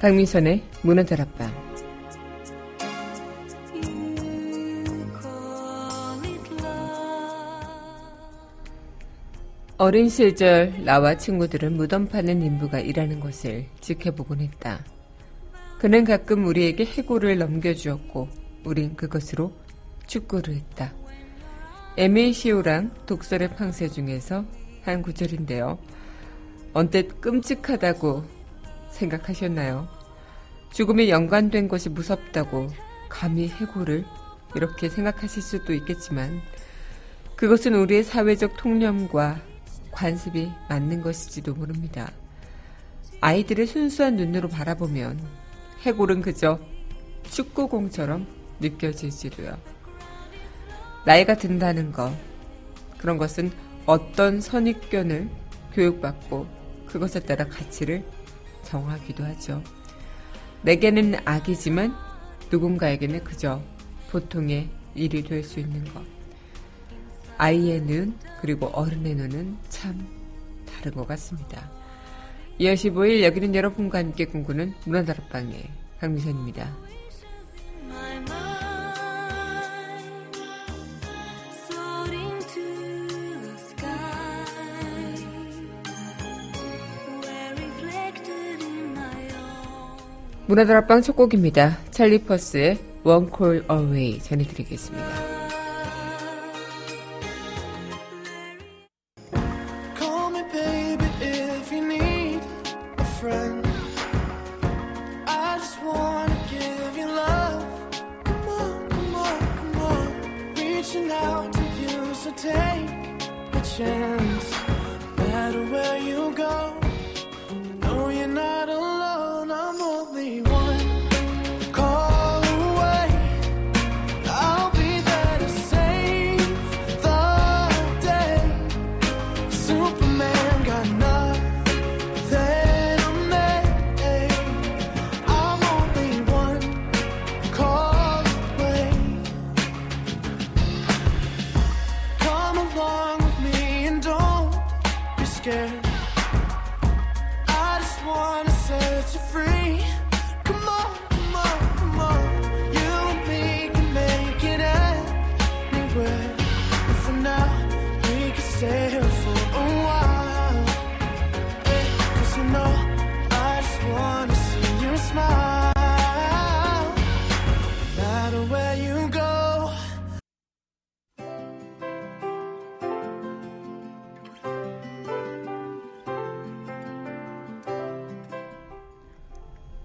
박민선의 문화다락 어린 시절 나와 친구들은 무덤 파는 인부가 일하는 것을 지켜보곤 했다. 그는 가끔 우리에게 해골을 넘겨주었고 우린 그것으로 축구를 했다. 시오랑 독설의 팡세 중에서 한 구절인데요. 언뜻 끔찍하다고 생각하셨나요? 죽음이 연관된 것이 무섭다고 감히 해고를 이렇게 생각하실 수도 있겠지만 그것은 우리의 사회적 통념과 관습이 맞는 것일지도 모릅니다. 아이들의 순수한 눈으로 바라보면 해골은 그저 축구공처럼 느껴질지도요. 나이가 든다는 것, 그런 것은 어떤 선입견을 교육받고 그것에 따라 가치를 정하기도 하죠. 내게는 악이지만 누군가에게는 그저 보통의 일이 될 수 있는 것. 아이의 눈, 그리고 어른의 눈은 참 다른 것 같습니다. 2월 15일 여기는 여러분과 함께 꿈꾸는 문화다락방의 강미선입니다. 문화다락방 첫 곡입니다. 찰리 퍼스의 One Call Away 전해드리겠습니다.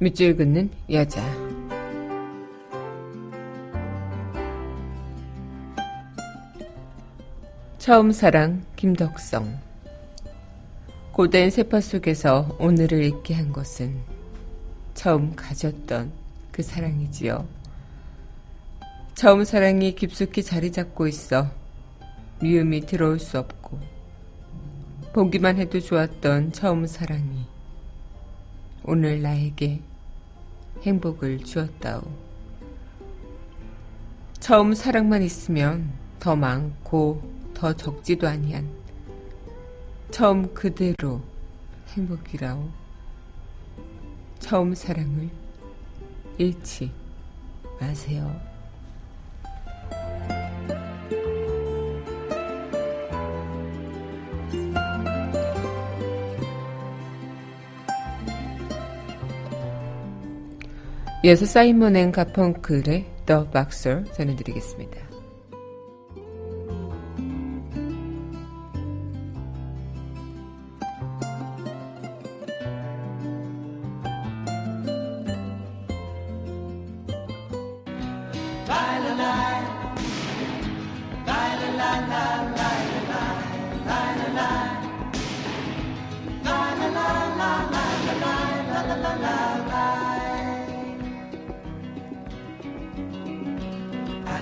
밑줄 긋는 여자. 처음 사랑 김덕성. 고된 세파 속에서 오늘을 있게 한 것은 처음 가졌던 그 사랑이지요. 처음 사랑이 깊숙이 자리 잡고 있어 미움이 들어올 수 없고 보기만 해도 좋았던 처음 사랑이 오늘 나에게 행복을 주었다오. 처음 사랑만 있으면 더 많고 더 적지도 아니한 처음 그대로 행복이라오. 처음 사랑을 잃지 마세요. 이어서 사이먼 앤 가펑클의 The 전해드리겠습니다.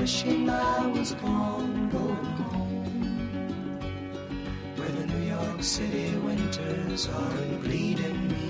wishing I was gone, go home. Where the New York City winters aren't bleeding me.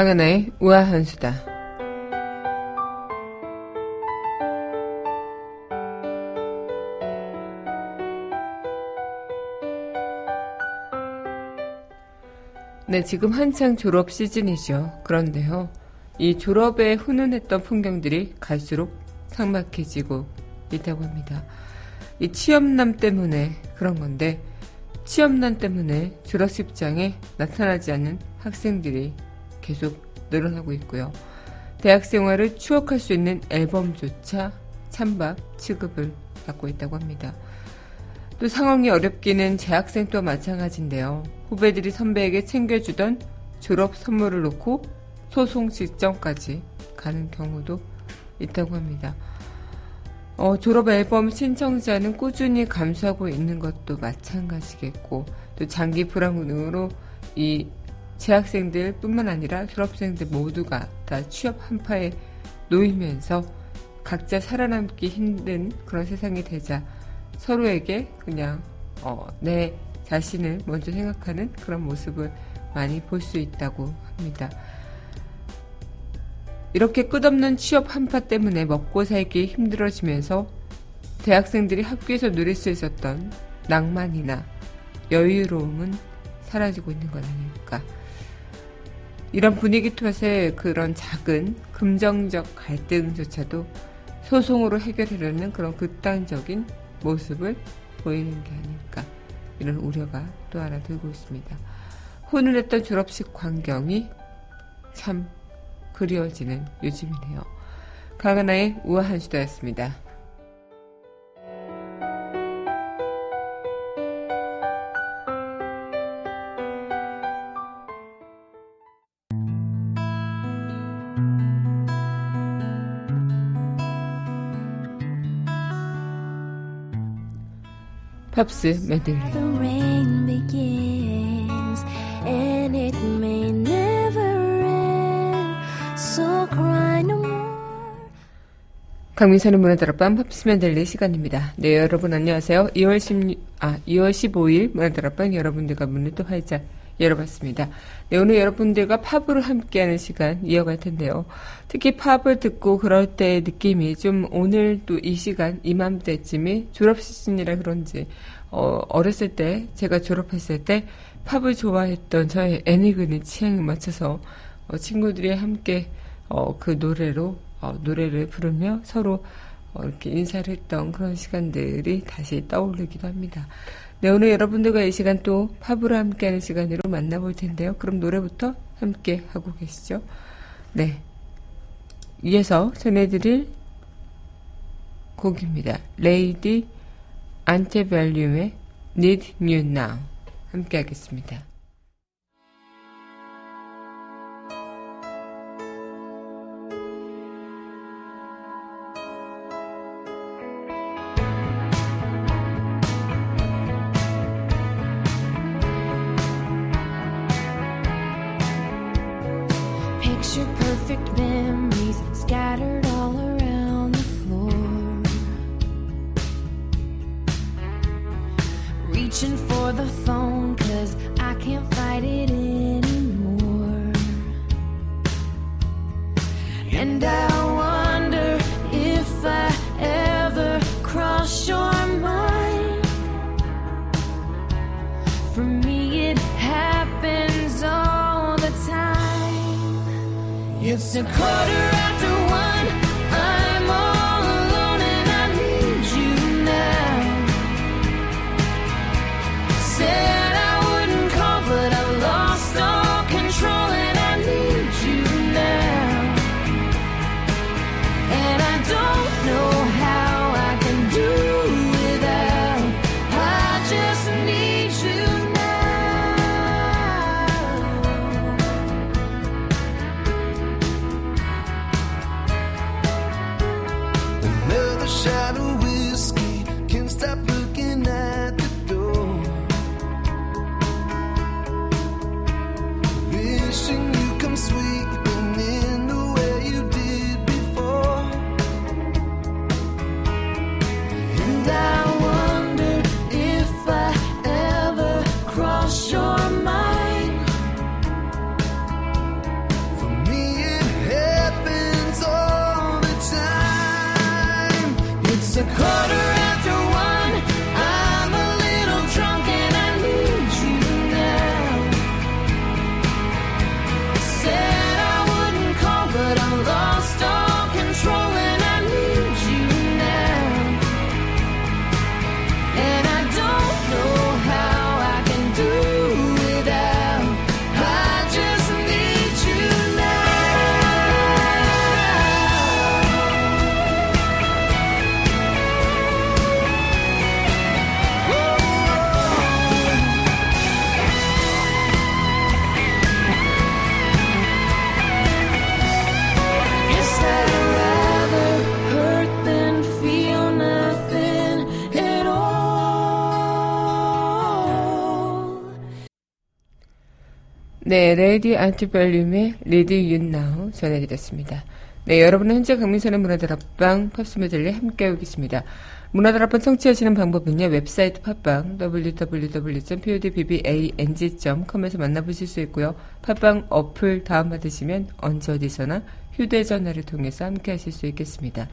강은하의 우아한 수다. 네, 지금 한창 졸업 시즌이죠. 그런데요, 이 졸업에 훈훈했던 풍경들이 갈수록 삭막해지고 있다고 합니다. 이 취업난 때문에 그런 건데, 취업난 때문에 졸업식장에 나타나지 않는 학생들이 계속 늘어나고 있고요. 대학 생활을 추억할 수 있는 앨범조차 찬밥 취급을 받고 있다고 합니다. 또 상황이 어렵기는 재학생 도 마찬가지인데요. 후배들이 선배에게 챙겨주던 졸업 선물을 놓고 소송 직전까지 가는 경우도 있다고 합니다. 어, 졸업 앨범 신청자는 꾸준히 감소하고 있는 것도 마찬가지겠고, 또 장기 불황으로 이 재학생들 뿐만 아니라 졸업생들 모두가 다 취업 한파에 놓이면서 각자 살아남기 힘든 그런 세상이 되자 서로에게 그냥 어, 내 자신을 먼저 생각하는 그런 모습을 많이 볼 수 있다고 합니다. 이렇게 끝없는 취업 한파 때문에 먹고 살기 힘들어지면서 대학생들이 학교에서 누릴 수 있었던 낭만이나 여유로움은 사라지고 있는 건 아닐까. 이런 분위기 탓에 그런 작은 긍정적 갈등조차도 소송으로 해결하려는 그런 극단적인 모습을 보이는 게 아닐까 이런 우려가 또 하나 들고 있습니다. 훈훈했던 졸업식 광경이 참 그리워지는 요즘이네요. 강하나의 우아한 수다였습니다. 팝스 메들리 강민선의 문화다락방 팝스 메들리 시간입니다. 네, 여러분 안녕하세요. 2월 16, 아, 2월 15일 문화다락방 여러분들과 문을 또 활짝 열어봤습니다. 네, 오늘 여러분들과 팝으로 함께하는 시간 이어갈 텐데요. 특히 팝을 듣고 그럴 때의 느낌이 좀 오늘 또 이 시간 이맘때쯤이 졸업 시즌이라 그런지 어, 어렸을 때 제가 졸업했을 때 팝을 좋아했던 저의 애니그니 취향에 맞춰서 어, 친구들이 함께 어, 그 노래로 어, 노래를 부르며 서로 어, 이렇게 인사를 했던 그런 시간들이 다시 떠오르기도 합니다. 네, 오늘 여러분들과 이 시간 또 팝으로 함께하는 시간으로 만나볼 텐데요. 그럼 노래부터 함께 하고 계시죠. 네. 이어서 전해드릴 곡입니다. 레이디 안테벨륨의 Need You Now 함께 하겠습니다. reaching for the phone cause I can't fight it anymore. And I wonder if I ever cross your mind. For me, it happens all the time. It's a quarter after. 네, Lady Antebellum의 Need You Now 전해드렸습니다. 네, 여러분은 현재 강민선의 문화다락방 팝스 메들리 함께하고 계십니다. 문화다락방 청취하시는 방법은요, 웹사이트 팟빵 www.podbbang.com에서 만나보실 수 있고요. 팟빵 어플 다운받으시면 언제 어디서나 휴대전화를 통해서 함께하실 수 있겠습니다.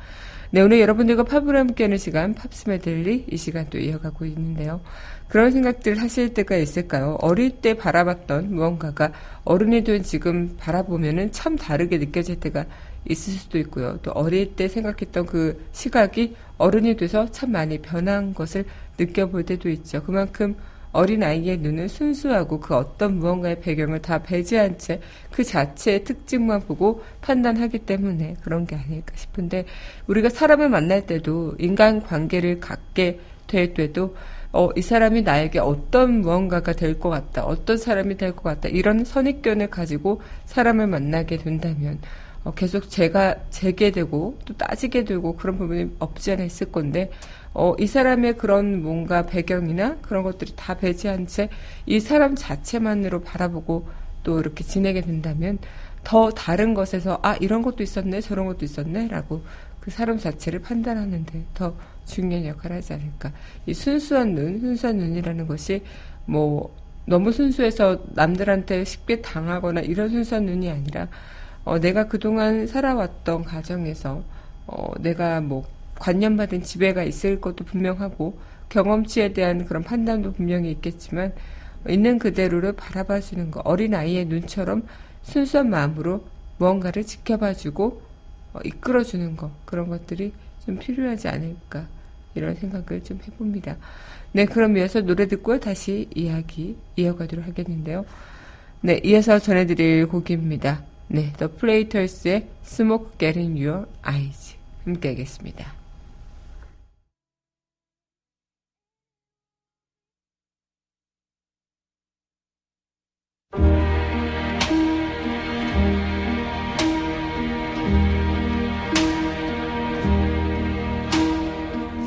네, 오늘 여러분들과 팝으로 함께하는 시간 팝스 메들리 이 시간 또 이어가고 있는데요. 그런 생각들 하실 때가 있을까요? 어릴 때 바라봤던 무언가가 어른이 된 지금 바라보면은 참 다르게 느껴질 때가 있을 수도 있고요. 또 어릴 때 생각했던 그 시각이 어른이 돼서 참 많이 변한 것을 느껴볼 때도 있죠. 그만큼 어린 아이의 눈은 순수하고 그 어떤 무언가의 배경을 다 배제한 채 그 자체의 특징만 보고 판단하기 때문에 그런 게 아닐까 싶은데 우리가 사람을 만날 때도 인간 관계를 갖게 될 때도 어, 이 사람이 나에게 어떤 무언가가 될 것 같다, 어떤 사람이 될 것 같다, 이런 선입견을 가지고 사람을 만나게 된다면, 어, 계속 제가 재게 되고, 또 따지게 되고, 그런 부분이 없지 않아 있을 건데, 어, 이 사람의 그런 뭔가 배경이나 그런 것들이 다 배제한 채 이 사람 자체만으로 바라보고 또 이렇게 지내게 된다면, 더 다른 것에서, 아, 이런 것도 있었네, 저런 것도 있었네, 라고 그 사람 자체를 판단하는데 더 중요한 역할을 하지 않을까. 이 순수한 눈, 순수한 눈이라는 것이 뭐 너무 순수해서 남들한테 쉽게 당하거나 이런 순수한 눈이 아니라 어, 내가 그동안 살아왔던 가정에서 어, 내가 뭐 관념받은 지배가 있을 것도 분명하고 경험치에 대한 그런 판단도 분명히 있겠지만 있는 그대로를 바라봐주는 거 어린 아이의 눈처럼 순수한 마음으로 무언가를 지켜봐주고 어, 이끌어주는 거 그런 것들이 좀 필요하지 않을까 이런 생각을 좀 해봅니다. 네, 그럼 이어서 노래 듣고 다시 이야기 이어가도록 하겠는데요. 네, 이어서 전해드릴 곡입니다. 네, The Plators의 Smoke Getting Your Eyes 함께 하겠습니다.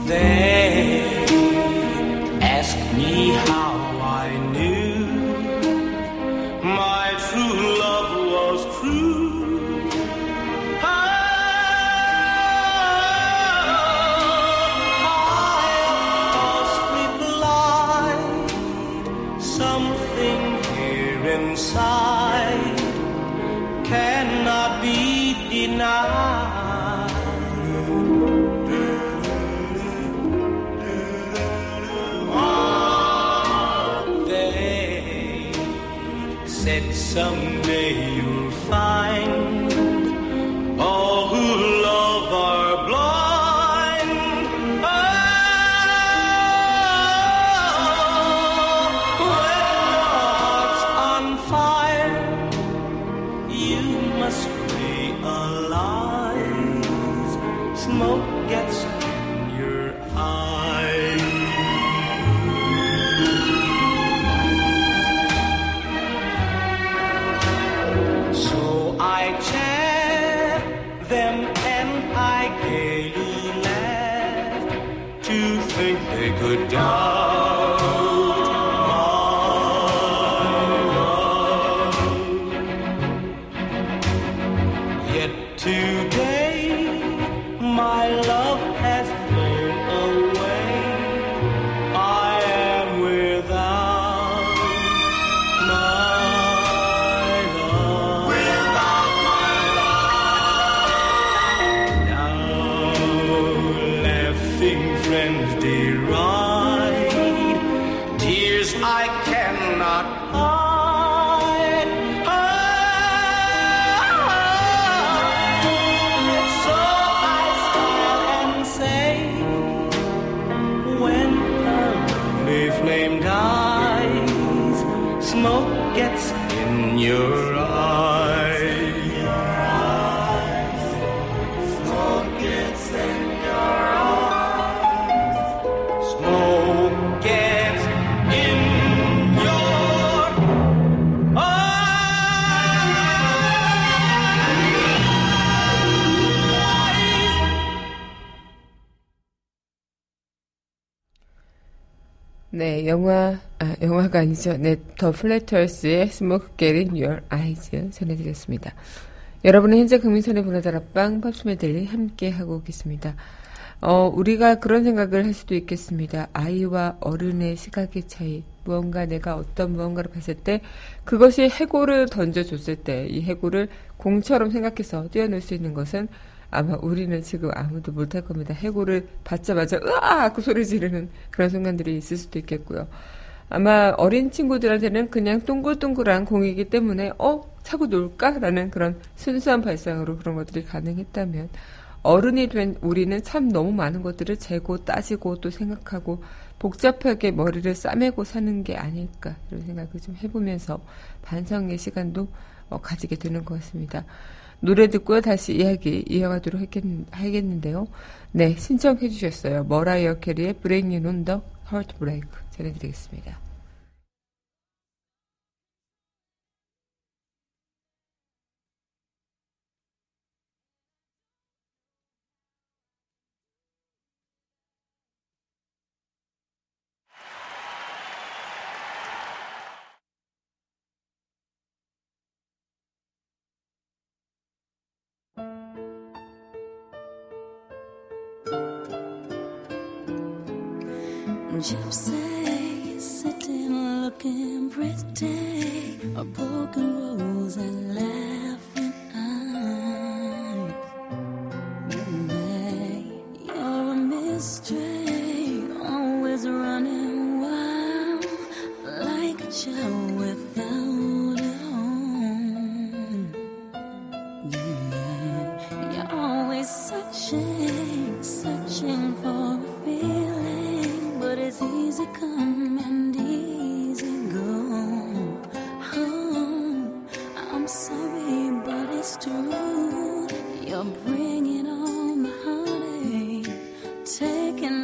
There I gaily laughed to think they could die. 네, 영화, 아, 영화가 아니죠. 네, The Platters의 Smoke Gets In Your Eyes 전해드렸습니다. 여러분은 현재 강민선의 문화다락방 팝스메들리 함께 하고 계십니다. 어, 우리가 그런 생각을 할 수도 있겠습니다. 아이와 어른의 시각의 차이. 무언가 내가 어떤 무언가를 봤을 때 그것이 해골을 던져줬을 때 이 해골을 공처럼 생각해서 뛰어놀 수 있는 것은 아마 우리는 지금 아무도 못할 겁니다. 해골을 받자마자 으아! 그 소리 지르는 그런 순간들이 있을 수도 있겠고요. 아마 어린 친구들한테는 그냥 동글동글한 공이기 때문에 어? 차고 놀까? 라는 그런 순수한 발상으로 그런 것들이 가능했다면 어른이 된 우리는 참 너무 많은 것들을 재고 따지고 또 생각하고 복잡하게 머리를 싸매고 사는 게 아닐까 이런 생각을 좀 해보면서 반성의 시간도 어, 가지게 되는 것 같습니다. 노래 듣고 다시 이야기 이어가도록 하겠, 하겠는데요. 네, 신청해 주셨어요. 머라이어 캐리의 Bring You On The Heartbreak 전해드리겠습니다. Gypsy sitting looking pretty, a broken rose and laughing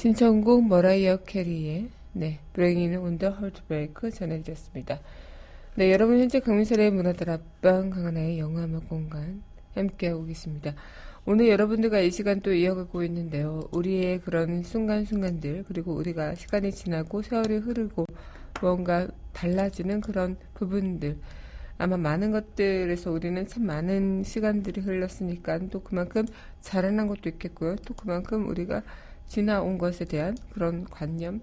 신청곡 머라이어 캐리의 네, 브레잉인 온더 헐트브레이크 전해드렸습니다. 네, 여러분 현재 강민철의 문화들 앞방 강하나의 영화음악 공간 함께하고 계십니다. 오늘 여러분들과 이 시간 또 이어가고 있는데요. 우리의 그런 순간순간들 그리고 우리가 시간이 지나고 세월이 흐르고 뭔가 달라지는 그런 부분들 아마 많은 것들에서 우리는 참 많은 시간들이 흘렀으니까 또 그만큼 자라난 것도 있겠고요. 또 그만큼 우리가 지나온 것에 대한 그런 관념,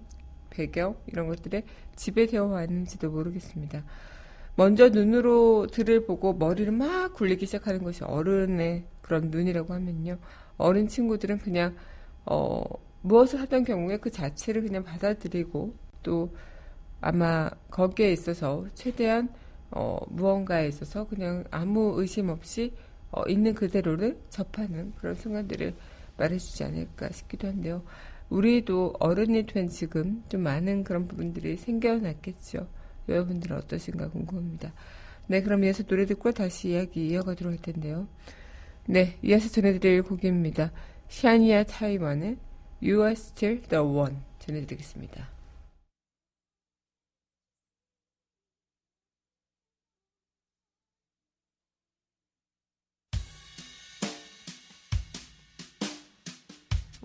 배경 이런 것들에 지배되어 왔는지도 모르겠습니다. 먼저 눈으로 들을 보고 머리를 막 굴리기 시작하는 것이 어른의 그런 눈이라고 하면요. 어린 친구들은 그냥 어, 무엇을 하던 경우에 그 자체를 그냥 받아들이고 또 아마 거기에 있어서 최대한 어, 무언가에 있어서 그냥 아무 의심 없이 어, 있는 그대로를 접하는 그런 순간들을 말해주지 않을까 싶기도 한데요. 우리도 어른이 된 지금 좀 많은 그런 부분들이 생겨났겠죠. 여러분들은 어떠신가 궁금합니다. 네, 그럼 이어서 노래 듣고 다시 이야기 이어가도록 할 텐데요. 네, 이어서 전해드릴 곡입니다. 샤니아 타이먼의 You are still the one 전해드리겠습니다.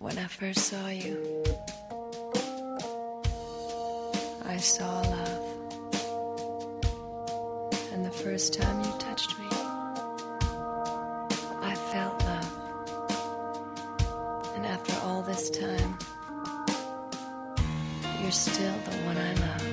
When I first saw you, I saw love. And the first time you touched me, I felt love. And after all this time, you're still the one I love.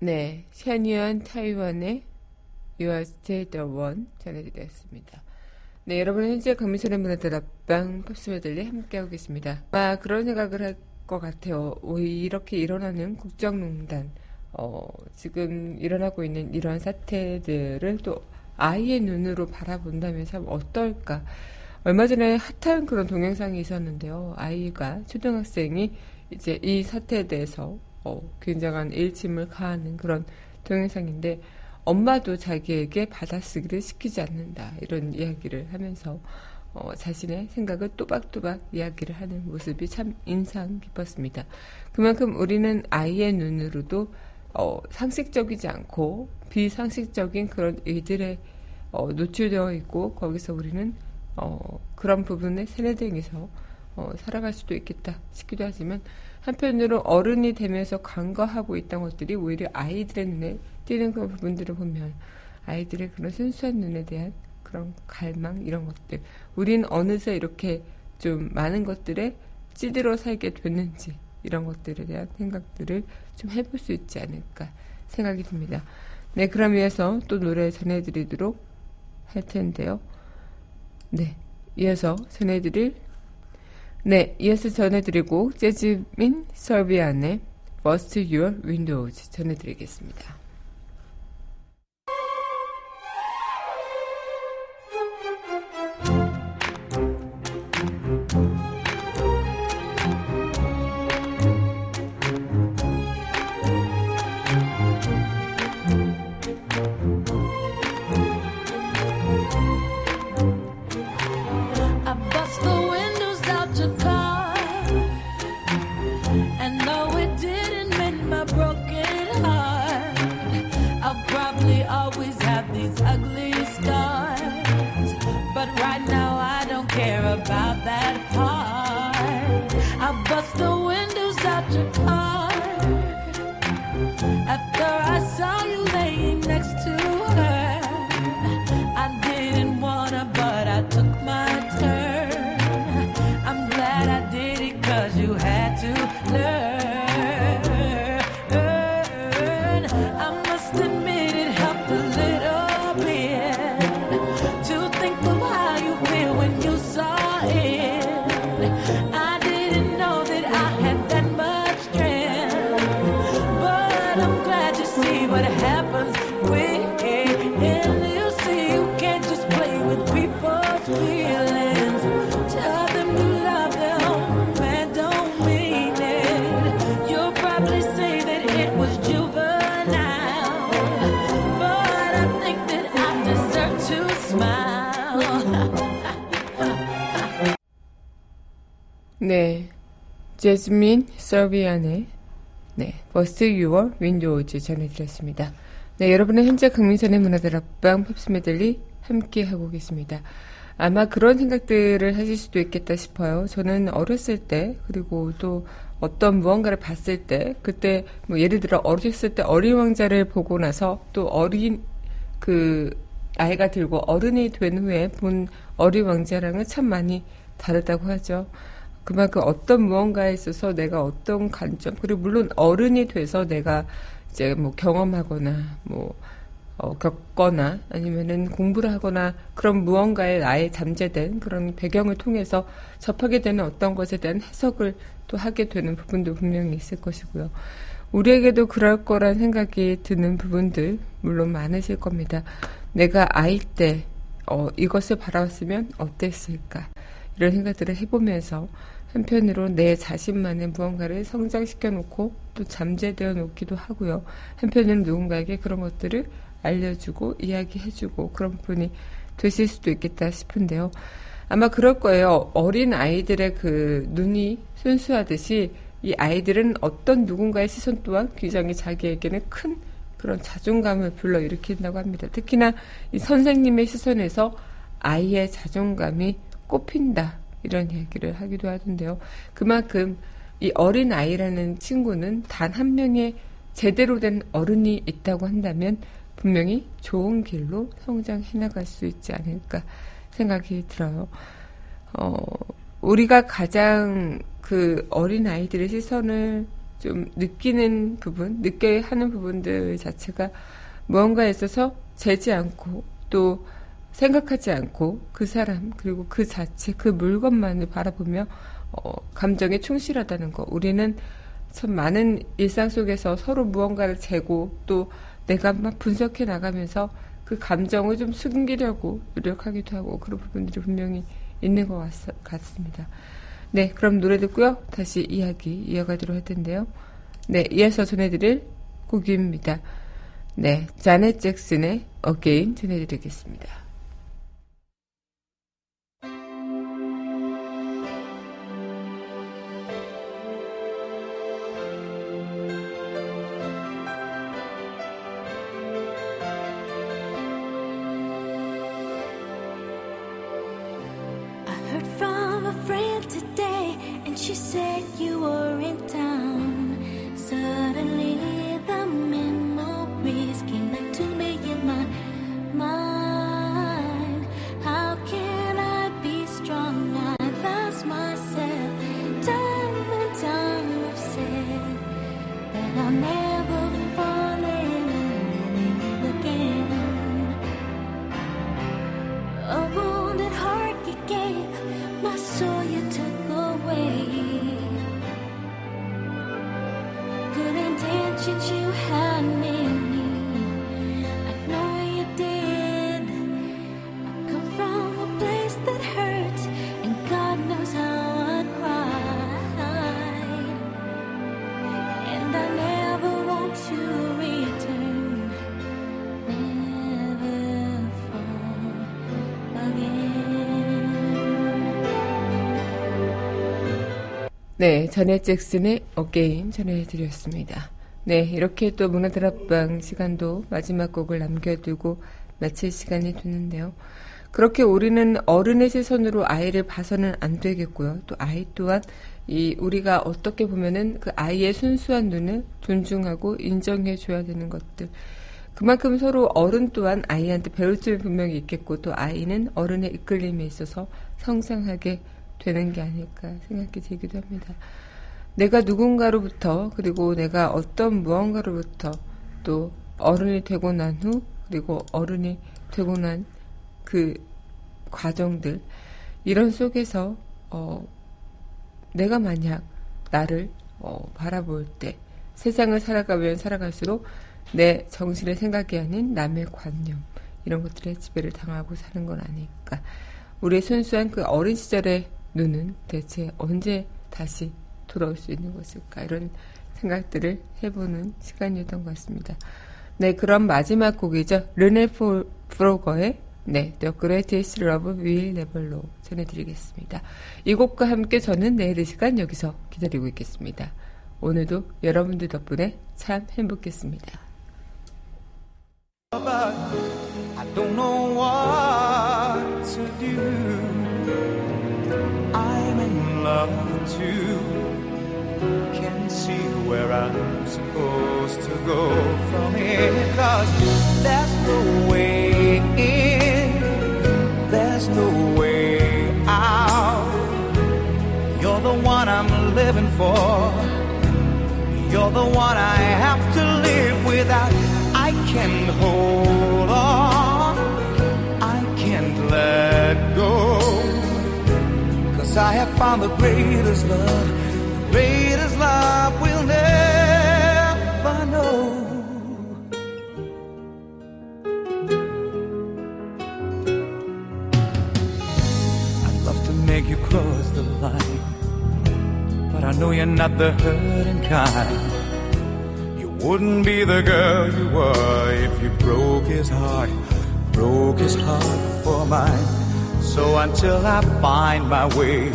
네, 샤니안 타이완의 You Are Still the One 전해드렸습니다. 네, 여러분은 현재 강민선의 문화들 앞방 팝스 메들리 함께하고 계십니다. 아, 그런 생각을 할 것 같아요. 왜 이렇게 일어나는 국정농단, 어, 지금 일어나고 있는 이런 사태들을 또 아이의 눈으로 바라본다면 참 어떨까. 얼마 전에 핫한 그런 동영상이 있었는데요. 아이가, 초등학생이 이제 이 사태에 대해서 어, 굉장한 일침을 가하는 그런 동영상인데 엄마도 자기에게 받아쓰기를 시키지 않는다 이런 이야기를 하면서 어, 자신의 생각을 또박또박 이야기를 하는 모습이 참 인상 깊었습니다. 그만큼 우리는 아이의 눈으로도 어, 상식적이지 않고 비상식적인 그런 일들에 어, 노출되어 있고 거기서 우리는 어, 그런 부분에 세뇌당해서 어, 살아갈 수도 있겠다 싶기도 하지만 한편으로 어른이 되면서 간과하고 있던 것들이 오히려 아이들의 눈에 띄는 그런 부분들을 보면 아이들의 그런 순수한 눈에 대한 그런 갈망 이런 것들 우린 어느새 이렇게 좀 많은 것들에 찌들어 살게 됐는지 이런 것들에 대한 생각들을 좀 해볼 수 있지 않을까 생각이 듭니다. 네, 그럼 위해서 또 노래 전해드리도록 할 텐데요. 네, 이어서 전해드릴 네, 이어서 전해드리고 재즈민 설비안의 First Your Windows 전해드리겠습니다. 네. 재즈민 설리반의 네, Bust Your Windows 전해드렸습니다. 네, 여러분은 현재 강민선의 문화다락방 팝스 메들리 함께 하고 계십니다. 아마 그런 생각들을 하실 수도 있겠다 싶어요. 저는 어렸을 때, 그리고 또 어떤 무언가를 봤을 때, 그때, 뭐 예를 들어 어렸을 때 어린 왕자를 보고 나서 또 어린, 그, 아이가 들고 어른이 된 후에 본 어린 왕자랑은 참 많이 다르다고 하죠. 그만큼 어떤 무언가에 있어서 내가 어떤 관점, 그리고 물론 어른이 돼서 내가 이제 뭐 경험하거나, 뭐, 어, 겪거나, 아니면은 공부를 하거나, 그런 무언가에 나의 잠재된 그런 배경을 통해서 접하게 되는 어떤 것에 대한 해석을 또 하게 되는 부분도 분명히 있을 것이고요. 우리에게도 그럴 거란 생각이 드는 부분들, 물론 많으실 겁니다. 내가 아이 때, 어, 이것을 바라봤으면 어땠을까? 이런 생각들을 해보면서 한편으로 내 자신만의 무언가를 성장시켜 놓고 또 잠재되어 놓기도 하고요. 한편으로는 누군가에게 그런 것들을 알려주고 이야기해주고 그런 부분이 되실 수도 있겠다 싶은데요. 아마 그럴 거예요. 어린 아이들의 그 눈이 순수하듯이 이 아이들은 어떤 누군가의 시선 또한 굉장히 자기에게는 큰 그런 자존감을 불러일으킨다고 합니다. 특히나 이 선생님의 시선에서 아이의 자존감이 꼽힌다. 이런 얘기를 하기도 하던데요. 그만큼 이 어린 아이라는 친구는 단 한 명의 제대로 된 어른이 있다고 한다면 분명히 좋은 길로 성장해 나갈 수 있지 않을까 생각이 들어요. 어, 우리가 가장 그 어린 아이들의 시선을 좀 느끼는 부분, 느껴야 하는 부분들 자체가 무언가에 있어서 재지 않고 또 생각하지 않고 그 사람 그리고 그 자체 그 물건만을 바라보며 어, 감정에 충실하다는 거. 우리는 참 많은 일상 속에서 서로 무언가를 재고 또 내가 막 분석해 나가면서 그 감정을 좀 숨기려고 노력하기도 하고 그런 부분들이 분명히 있는 것 같, 같습니다. 네, 그럼 노래 듣고요. 다시 이야기 이어가도록 할 텐데요. 네, 이어서 전해드릴 곡입니다. 네, 자넷 잭슨의 Again 전해드리겠습니다. Heard from a friend today, and she said you were in town. Suddenly, 네, 자넷 잭슨의 Again 전해드렸습니다. 네, 이렇게 또 문화다락방 시간도 마지막 곡을 남겨두고 마칠 시간이 되는데요. 그렇게 우리는 어른의 시선으로 아이를 봐서는 안 되겠고요. 또 아이 또한 이 우리가 어떻게 보면은 그 아이의 순수한 눈을 존중하고 인정해 줘야 되는 것들. 그만큼 서로 어른 또한 아이한테 배울 점이 분명히 있겠고 또 아이는 어른의 이끌림에 있어서 성장하게 되는 게 아닐까 생각이 들기도 합니다. 내가 누군가로부터 그리고 내가 어떤 무언가로부터 또 어른이 되고 난 후 그리고 어른이 되고 난 그 과정들 이런 속에서 어 내가 만약 나를 어 바라볼 때 세상을 살아가면 살아갈수록 내 정신의 생각이 아닌 남의 관념 이런 것들에 지배를 당하고 사는 건 아닐까. 우리의 순수한 그 어린 시절의 눈은 대체 언제 다시 돌아올 수 있는 것일까 이런 생각들을 해보는 시간이었던 것 같습니다. 네, 그럼 마지막 곡이죠. 르네 포- 프로거의 네, The Greatest Love Will Never Know 전해드리겠습니다. 이 곡과 함께 저는 내일 이 시간 여기서 기다리고 있겠습니다. 오늘도 여러분들 덕분에 참 행복했습니다. Love too. Can't see where I'm supposed to go from here. Cause there's no way in, there's no way out. You're the one I'm living for. You're the one I have to live without. I can't hold I have found the greatest love. The greatest love we'll never know. I'd love to make you cross the line. But I know you're not the hurting kind. You wouldn't be the girl you were if you broke his heart, broke his heart for mine. So until I find my way